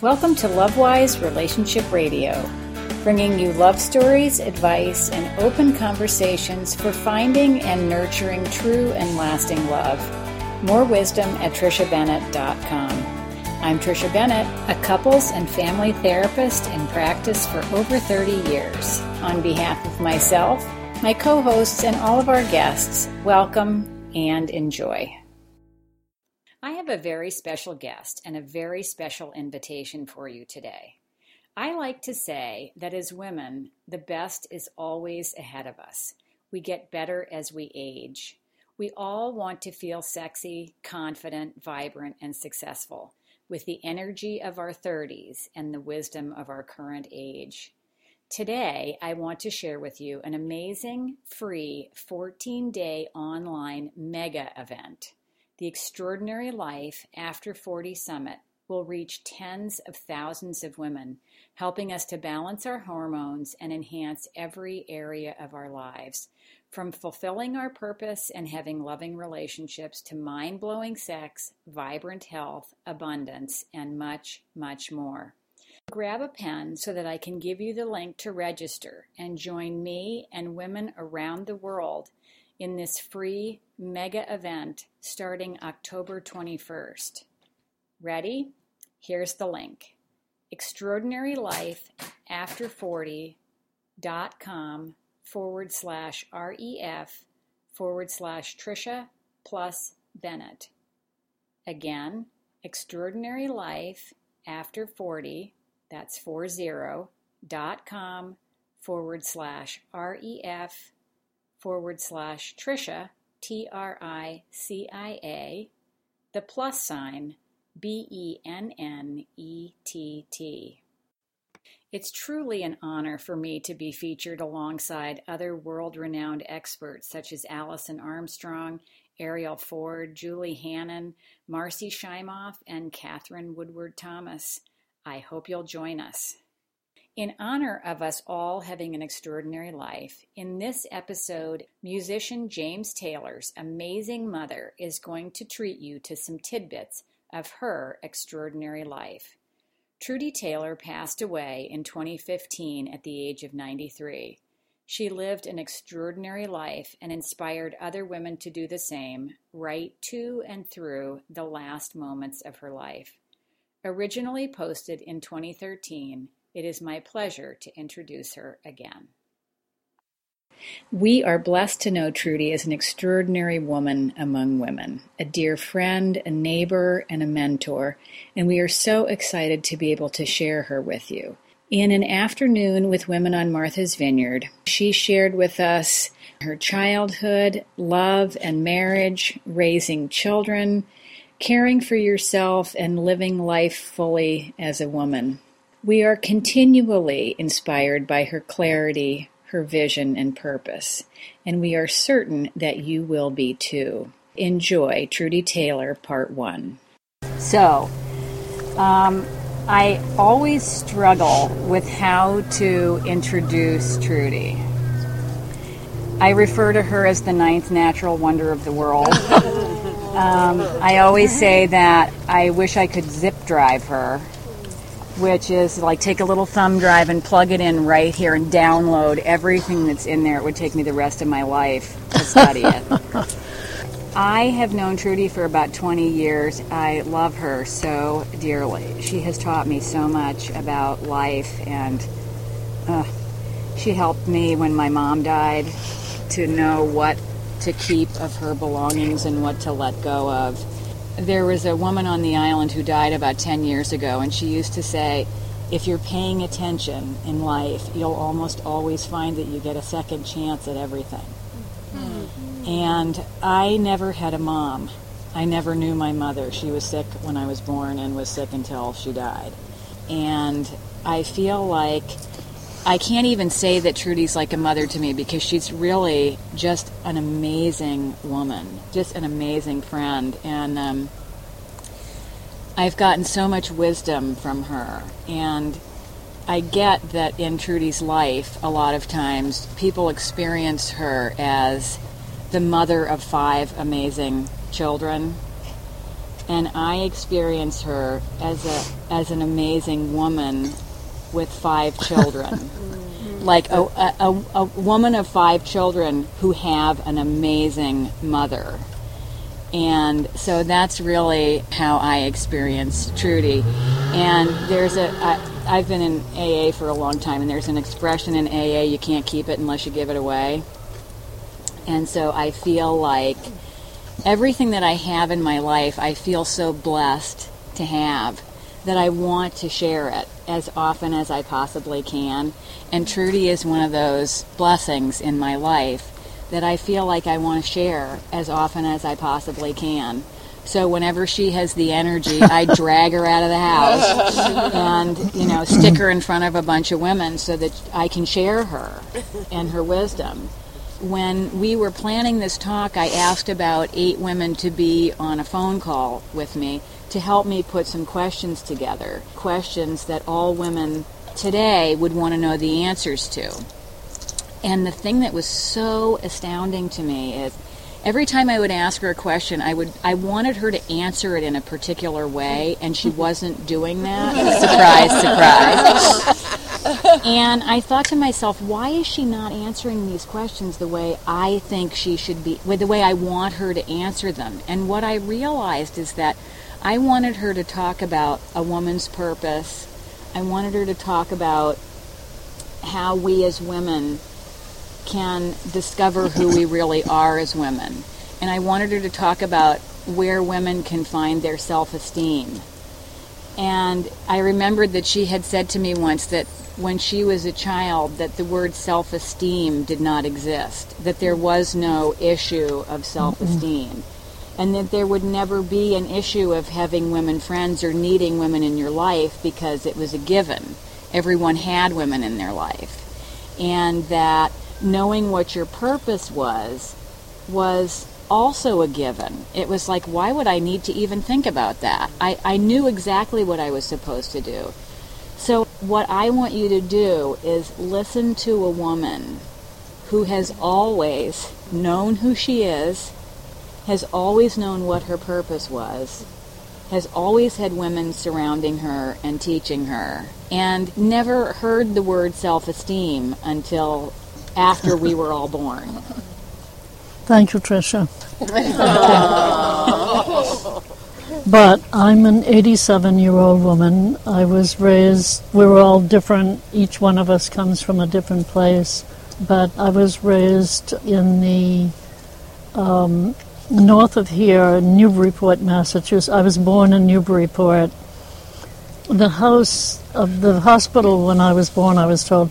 Welcome to Lovewise Relationship Radio, bringing you love stories, advice, and open conversations for finding and nurturing true and lasting love. More wisdom at TriciaBennett.com. I'm Tricia Bennett, a couples and family therapist in practice for over 30 years. On behalf of myself, my co hosts, and all of our guests, welcome and enjoy. I have a very special guest and a very special invitation for you today. I like to say that as women, the best is always ahead of us. We get better as we age. We all want to feel sexy, confident, vibrant, and successful with the energy of our 30s and the wisdom of our current age. Today, I want to share with you an amazing, free 14 day online mega event the Extraordinary Life After 40 Summit will reach tens of thousands of women, helping us to balance our hormones and enhance every area of our lives. From fulfilling our purpose and having loving relationships to mind blowing sex, vibrant health, abundance, and much, much more. Grab a pen so that I can give you the link to register and join me and women around the world in this free mega event starting October 21st. Ready? Here's the link Extraordinary Life After 40.com forward slash REF forward slash Tricia plus Bennett. Again, Extraordinary Life After 40, that's 40, dot com forward slash REF forward slash Tricia, T R I C I A, the plus sign, B E N N E T T. It's truly an honor for me to be featured alongside other world renowned experts such as Alison Armstrong, Arielle Ford, Julie Hannon, Marcy Shimoff, and Katherine Woodward Thomas. I hope you'll join us. In honor of us all having an extraordinary life, in this episode, musician James Taylor's amazing mother is going to treat you to some tidbits of her extraordinary life. Trudy Taylor passed away in 2015 at the age of 93. She lived an extraordinary life and inspired other women to do the same right to and through the last moments of her life. Originally posted in 2013, it is my pleasure to introduce her again. We are blessed to know Trudy as an extraordinary woman among women, a dear friend, a neighbor, and a mentor, and we are so excited to be able to share her with you. In an afternoon with women on Martha's Vineyard, she shared with us her childhood, love and marriage, raising children, caring for yourself, and living life fully as a woman. We are continually inspired by her clarity, her vision, and purpose, and we are certain that you will be too. Enjoy Trudy Taylor, Part 1. So, um, I always struggle with how to introduce Trudy. I refer to her as the ninth natural wonder of the world. um, I always say that I wish I could zip drive her which is like take a little thumb drive and plug it in right here and download everything that's in there. It would take me the rest of my life to study it. I have known Trudy for about 20 years. I love her so dearly. She has taught me so much about life, and uh, she helped me when my mom died to know what to keep of her belongings and what to let go of there was a woman on the island who died about 10 years ago, and she used to say, if you're paying attention in life, you'll almost always find that you get a second chance at everything. Mm-hmm. And I never had a mom. I never knew my mother. She was sick when I was born and was sick until she died. And I feel like I can't even say that Trudy's like a mother to me because she's really just an amazing woman, just an amazing friend. And um, I've gotten so much wisdom from her. And I get that in Trudy's life, a lot of times people experience her as the mother of five amazing children. and I experience her as a as an amazing woman with five children. like a, a, a, woman of five children who have an amazing mother. And so that's really how I experience Trudy. And there's a, I, I've been in AA for a long time, and there's an expression in AA you can't keep it unless you give it away. And so I feel like everything that I have in my life, I feel so blessed to have that I want to share it as often as I possibly can. And Trudy is one of those blessings in my life that I feel like I want to share as often as I possibly can. So whenever she has the energy, I drag her out of the house and, you know, stick her in front of a bunch of women so that I can share her and her wisdom. When we were planning this talk, I asked about eight women to be on a phone call with me to help me put some questions together. Questions that all women today would want to know the answers to. And the thing that was so astounding to me is every time I would ask her a question, I would I wanted her to answer it in a particular way, and she wasn't doing that. surprise, surprise. and I thought to myself, why is she not answering these questions the way I think she should be, with the way I want her to answer them? And what I realized is that I wanted her to talk about a woman's purpose. I wanted her to talk about how we as women can discover who we really are as women. And I wanted her to talk about where women can find their self esteem. And I remembered that she had said to me once that when she was a child that the word self-esteem did not exist, that there was no issue of self-esteem, mm-hmm. And that there would never be an issue of having women friends or needing women in your life because it was a given. Everyone had women in their life. And that knowing what your purpose was was also a given. It was like, why would I need to even think about that? I, I knew exactly what I was supposed to do. So, what I want you to do is listen to a woman who has always known who she is, has always known what her purpose was, has always had women surrounding her and teaching her, and never heard the word self esteem until after we were all born. Thank you, Tricia. but I'm an 87 year old woman. I was raised, we are all different. Each one of us comes from a different place. But I was raised in the um, north of here, Newburyport, Massachusetts. I was born in Newburyport the house of the hospital when I was born, I was told,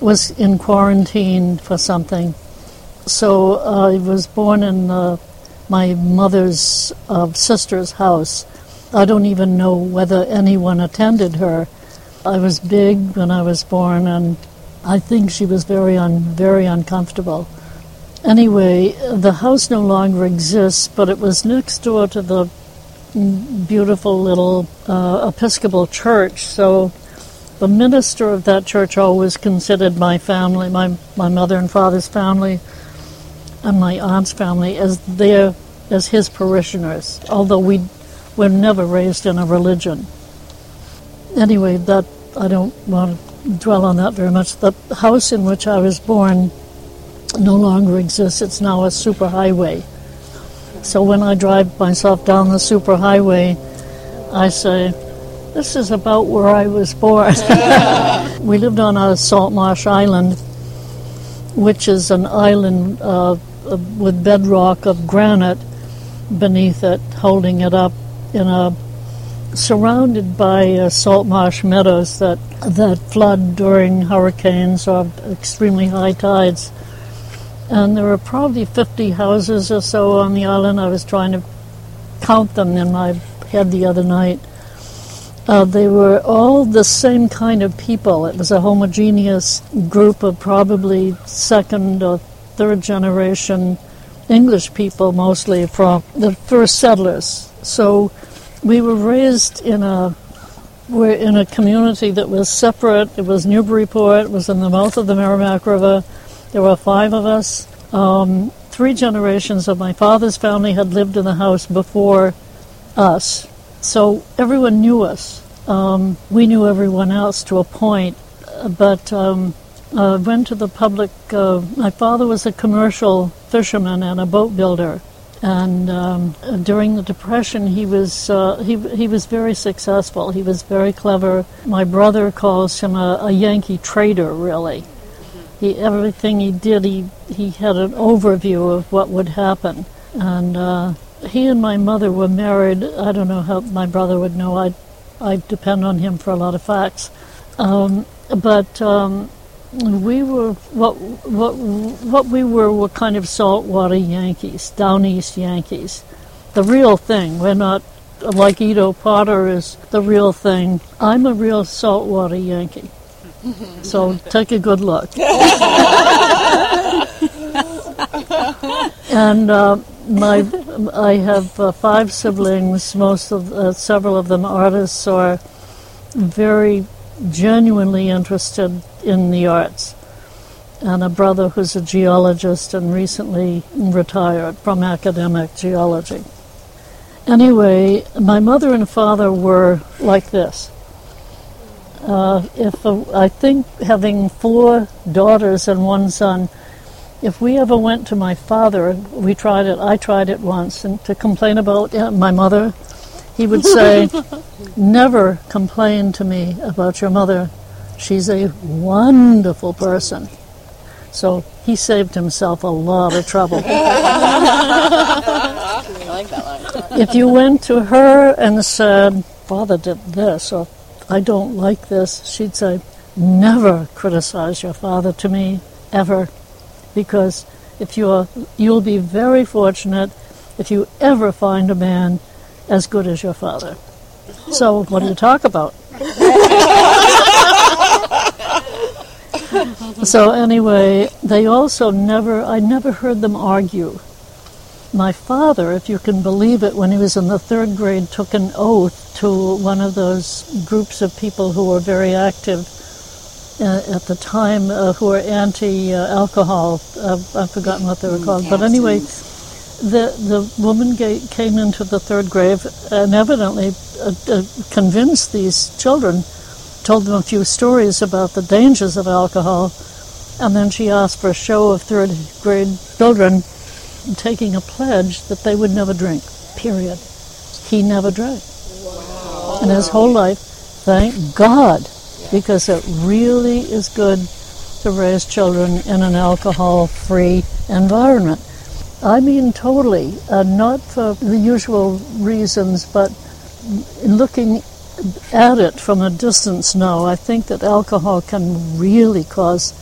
was in quarantine for something. So I was born in uh, my mother's uh, sister's house. I don't even know whether anyone attended her. I was big when I was born, and I think she was very un- very uncomfortable. Anyway, the house no longer exists, but it was next door to the beautiful little uh, Episcopal church. So the minister of that church always considered my family, my, my mother and father's family, and my aunt's family as their as his parishioners. Although we were never raised in a religion. Anyway, that I don't want to dwell on that very much. The house in which I was born no longer exists. It's now a superhighway. So when I drive myself down the superhighway, I say, this is about where I was born. we lived on a salt marsh island, which is an island uh, with bedrock of granite beneath it, holding it up in a surrounded by uh, salt marsh meadows that that flood during hurricanes or extremely high tides and there were probably 50 houses or so on the island. I was trying to count them in my head the other night. Uh, they were all the same kind of people. It was a homogeneous group of probably second or third generation English people, mostly from the first settlers. So we were raised in a we're in a community that was separate. It was Newburyport. It was in the mouth of the Merrimack River. There were five of us. Um, three generations of my father's family had lived in the house before us. So everyone knew us. Um, we knew everyone else to a point, but um, uh, went to the public. Uh, my father was a commercial fisherman and a boat builder, and um, during the depression, he was uh, he he was very successful. He was very clever. My brother calls him a, a Yankee trader, really. He, everything he did, he, he had an overview of what would happen. And uh, he and my mother were married. I don't know how my brother would know. I, I depend on him for a lot of facts. Um, but um, we were what what what we were were kind of saltwater Yankees, down east Yankees, the real thing. We're not like Edo Potter is the real thing. I'm a real saltwater Yankee. So take a good look. and uh, my, I have uh, five siblings. Most of uh, several of them artists are very genuinely interested in the arts. And a brother who's a geologist and recently retired from academic geology. Anyway, my mother and father were like this. Uh, if a, I think having four daughters and one son, if we ever went to my father, we tried it. I tried it once, and to complain about uh, my mother, he would say, "Never complain to me about your mother. She's a wonderful person." So he saved himself a lot of trouble. if you went to her and said, "Father did this," or I don't like this, she'd say, never criticize your father to me, ever, because if you're, you'll be very fortunate if you ever find a man as good as your father. So what do you talk about? so anyway, they also never, I never heard them argue. My father, if you can believe it, when he was in the third grade, took an oath to one of those groups of people who were very active uh, at the time, uh, who were anti-alcohol. Uh, I've forgotten what they were called, but anyway, the the woman came into the third grade and evidently uh, uh, convinced these children, told them a few stories about the dangers of alcohol, and then she asked for a show of third grade children taking a pledge that they would never drink, period. He never drank. Wow. In his whole life, thank God, because it really is good to raise children in an alcohol free environment. I mean, totally, uh, not for the usual reasons, but looking at it from a distance now, I think that alcohol can really cause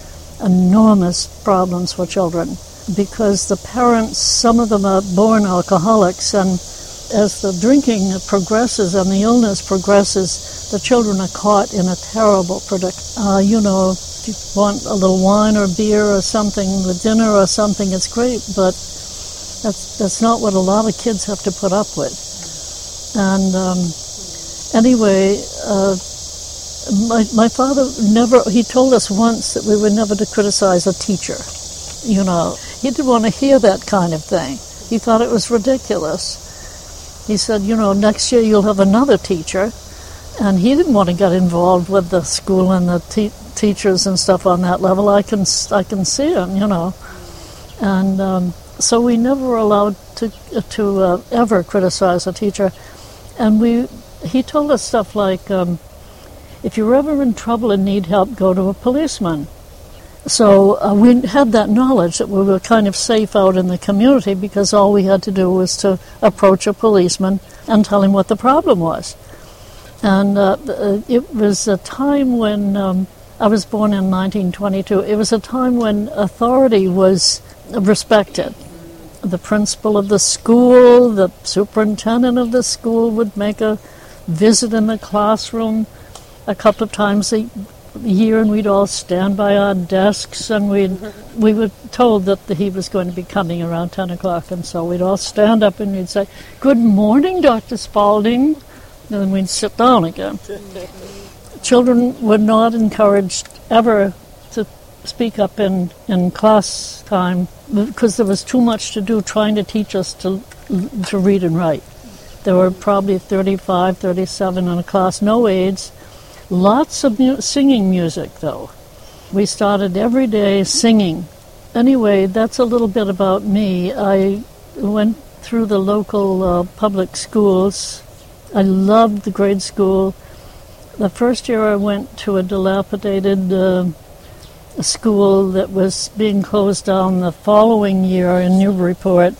enormous problems for children because the parents, some of them are born alcoholics, and as the drinking progresses and the illness progresses, the children are caught in a terrible predicament. Uh, you know, if you want a little wine or beer or something with dinner or something, it's great, but that's, that's not what a lot of kids have to put up with. And um, anyway, uh, my, my father never, he told us once that we were never to criticize a teacher. You know, he didn't want to hear that kind of thing. He thought it was ridiculous. He said, you know, next year you'll have another teacher. And he didn't want to get involved with the school and the te- teachers and stuff on that level. I can, I can see him, you know. And um, so we never allowed to, to uh, ever criticize a teacher. And we, he told us stuff like, um, if you're ever in trouble and need help, go to a policeman. So uh, we had that knowledge that we were kind of safe out in the community because all we had to do was to approach a policeman and tell him what the problem was. And uh, uh it was a time when um, I was born in 1922. It was a time when authority was respected. The principal of the school, the superintendent of the school would make a visit in the classroom a couple of times a year, and we'd all stand by our desks, and we we were told that the, he was going to be coming around ten o'clock, and so we'd all stand up and we'd say, "Good morning, Doctor Spalding," and then we'd sit down again. Children were not encouraged ever to speak up in in class time because there was too much to do trying to teach us to to read and write. There were probably 35, 37 in a class, no aides. Lots of mu- singing music, though. We started every day singing. Anyway, that's a little bit about me. I went through the local uh, public schools. I loved the grade school. The first year I went to a dilapidated uh, school that was being closed down the following year in Newburyport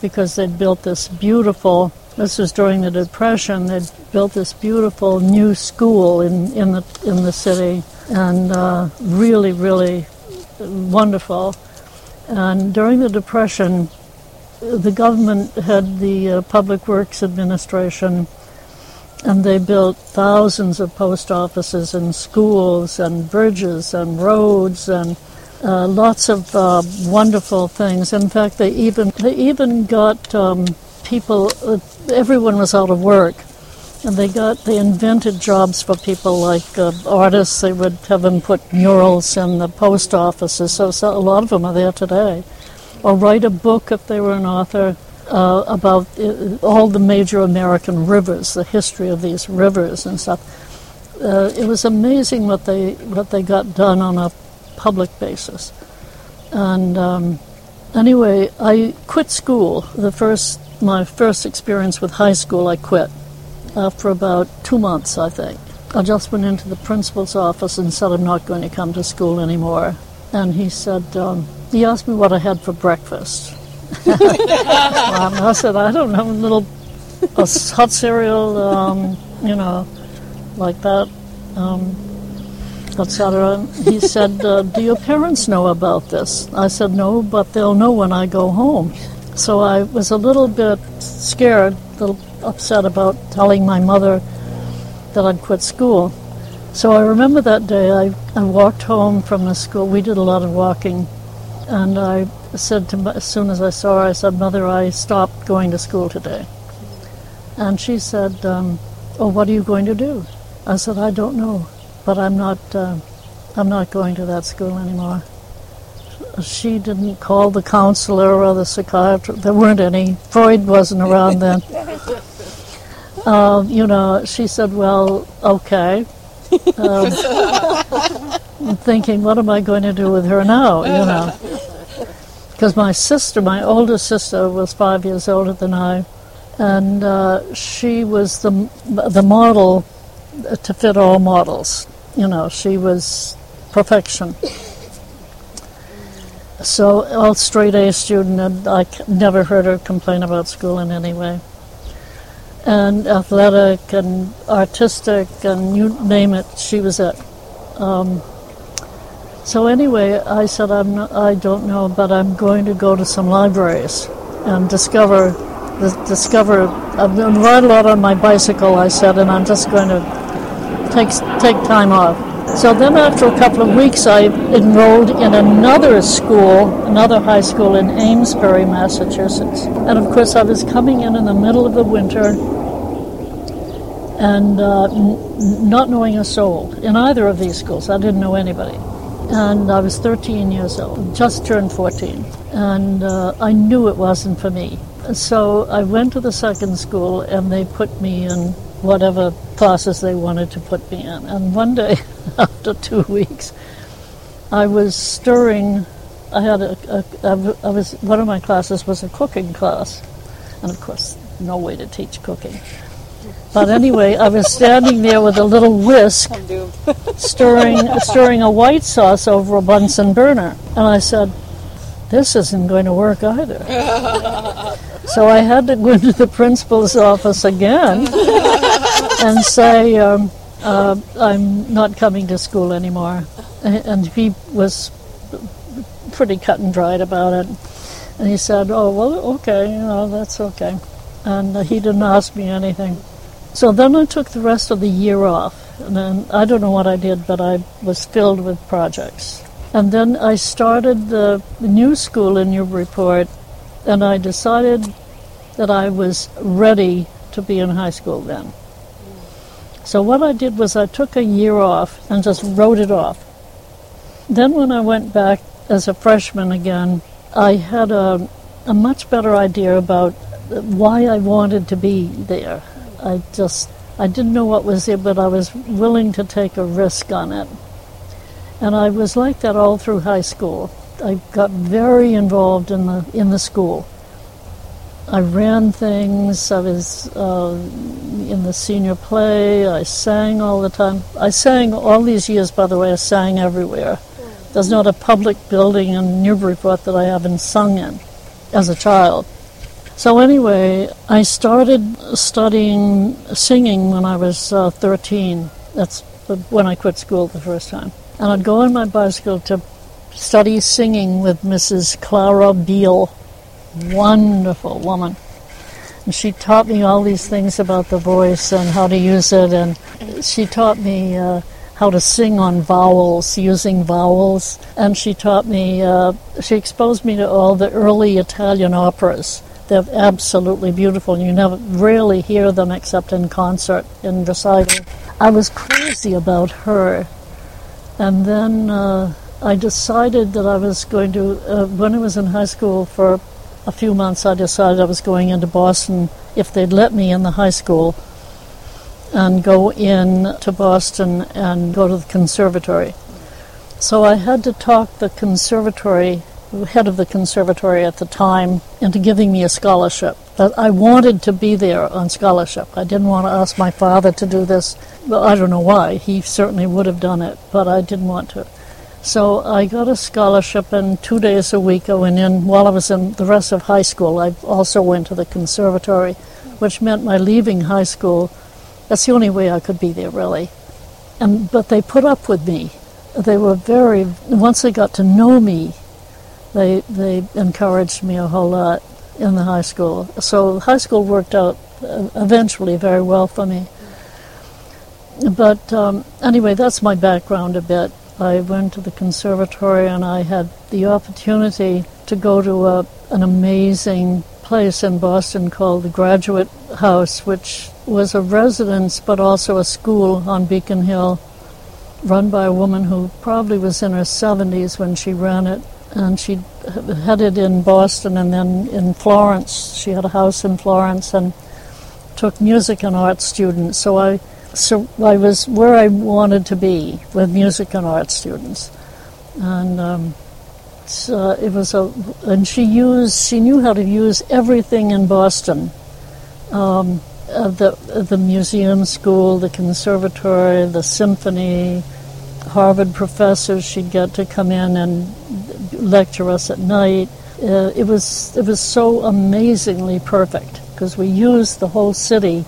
because they'd built this beautiful, this was during the Depression, they'd built this beautiful new school in, in, the, in the city and uh, really, really wonderful. And during the Depression, the government had the uh, Public Works Administration, and they built thousands of post offices and schools and bridges and roads and uh, lots of uh, wonderful things. In fact, they even they even got um, people. Uh, everyone was out of work, and they got they invented jobs for people like uh, artists. They would have them put murals in the post offices. So, so a lot of them are there today or write a book if they were an author uh, about uh, all the major American rivers, the history of these rivers and stuff. Uh, it was amazing what they what they got done on a public basis. And um, anyway, I quit school. The first my first experience with high school, I quit after about two months, I think. I just went into the principal's office and said I'm not going to come to school anymore. And he said, um, he asked me what I had for breakfast. um, I said, I don't know, a little a hot cereal, um, you know, like that, um, etc. He said, uh, Do your parents know about this? I said, No, but they'll know when I go home. So I was a little bit scared, upset about telling my mother that I'd quit school. So I remember that day I, I walked home from the school. We did a lot of walking and I said to as soon as I saw her, I said, "Mother, I stopped going to school today." And she said, um, "Oh, what are you going to do?" I said, "I don't know, but I'm not. Uh, I'm not going to that school anymore." She didn't call the counselor or the psychiatrist. There weren't any. Freud wasn't around then. Uh, you know, she said, "Well, okay." Um, I'm thinking, what am I going to do with her now? You know, because my sister, my older sister, was five years older than I, and uh, she was the the model to fit all models. You know, she was perfection. So, all straight A student, and I never heard her complain about school in any way. And athletic and artistic and you name it, she was it. Um, so anyway, I said, I'm not, I don't know, but I'm going to go to some libraries and discover, discover. Going to ride a lot on my bicycle, I said, and I'm just going to take take time off. So then, after a couple of weeks, I enrolled in another school, another high school in Amesbury, Massachusetts. And of course, I was coming in in the middle of the winter and uh, n- not knowing a soul in either of these schools. I didn't know anybody and I was 13 years old, just turned 14, and uh, I knew it wasn't for me. So I went to the second school, and they put me in whatever classes they wanted to put me in. And one day, after two weeks, I was stirring. I had a, a, I was one of my classes was a cooking class, and of course, no way to teach cooking. But anyway, I was standing there with a little whisk, stirring stirring a white sauce over a Bunsen burner, and I said, "This isn't going to work either." so I had to go into the principal's office again and say, um, uh, "I'm not coming to school anymore," and he was pretty cut and dried about it. And he said, "Oh well, okay, you know that's okay," and he didn't ask me anything. So then I took the rest of the year off. And then I don't know what I did, but I was filled with projects. And then I started the new school in Newburyport, and I decided that I was ready to be in high school then. So what I did was I took a year off and just wrote it off. Then when I went back as a freshman again, I had a, a much better idea about why I wanted to be there. I just I didn't know what was there, but I was willing to take a risk on it. And I was like that all through high school. I got very involved in the in the school. I ran things. I was uh, in the senior play. I sang all the time. I sang all these years, by the way. I sang everywhere. There's not a public building in Newburyport that I haven't sung in as a child. So anyway, I started studying singing when I was uh, 13. That's when I quit school the first time. And I'd go on my bicycle to study singing with Mrs. Clara Beale wonderful woman. And she taught me all these things about the voice and how to use it, and she taught me uh, how to sing on vowels, using vowels, and she taught me, uh, she exposed me to all the early Italian operas. They're absolutely beautiful. You never rarely hear them except in concert, in recital. I was crazy about her. And then uh, I decided that I was going to, uh, when I was in high school for a few months, I decided I was going into Boston if they'd let me in the high school and go in to Boston and go to the conservatory. So I had to talk the conservatory, the head of the conservatory at the time, into giving me a scholarship. I wanted to be there on scholarship. I didn't want to ask my father to do this. Well, I don't know why. He certainly would have done it, but I didn't want to. So I got a scholarship, and two days a week I went in. While I was in the rest of high school, I also went to the conservatory, which meant my leaving high school. That's the only way I could be there, really. And but they put up with me. They were very. Once they got to know me, they they encouraged me a whole lot in the high school. So high school worked out uh, eventually very well for me. But um, anyway, that's my background a bit. I went to the conservatory and I had the opportunity to go to a, an amazing place in Boston called the Graduate House, which was a residence but also a school on Beacon Hill, run by a woman who probably was in her 70s when she ran it. And she headed in Boston and then in Florence. She had a house in Florence and took music and art students. So I so I was where I wanted to be with music and art students, and um, so it was a. And she used, she knew how to use everything in Boston, um, uh, the the museum school, the conservatory, the symphony, Harvard professors. She'd get to come in and lecture us at night. Uh, it was it was so amazingly perfect because we used the whole city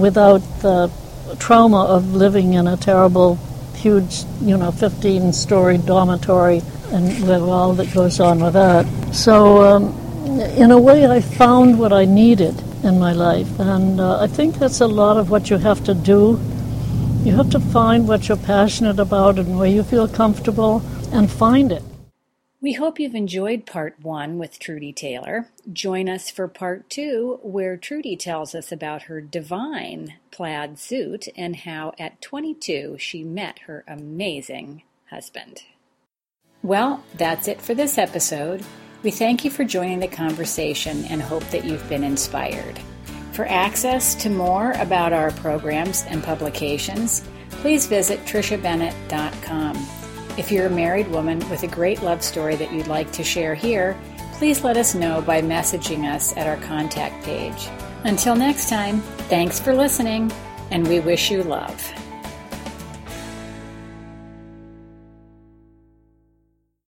without the trauma of living in a terrible, huge, you know, 15 story dormitory and with all that goes on with that. So, um, in a way, I found what I needed in my life, and uh, I think that's a lot of what you have to do. You have to find what you're passionate about and where you feel comfortable and find it. We hope you've enjoyed part one with Trudy Taylor. Join us for part two, where Trudy tells us about her divine plaid suit and how at 22 she met her amazing husband. Well, that's it for this episode. We thank you for joining the conversation and hope that you've been inspired. For access to more about our programs and publications, please visit triciabennett.com. If you're a married woman with a great love story that you'd like to share here, please let us know by messaging us at our contact page. Until next time, thanks for listening, and we wish you love.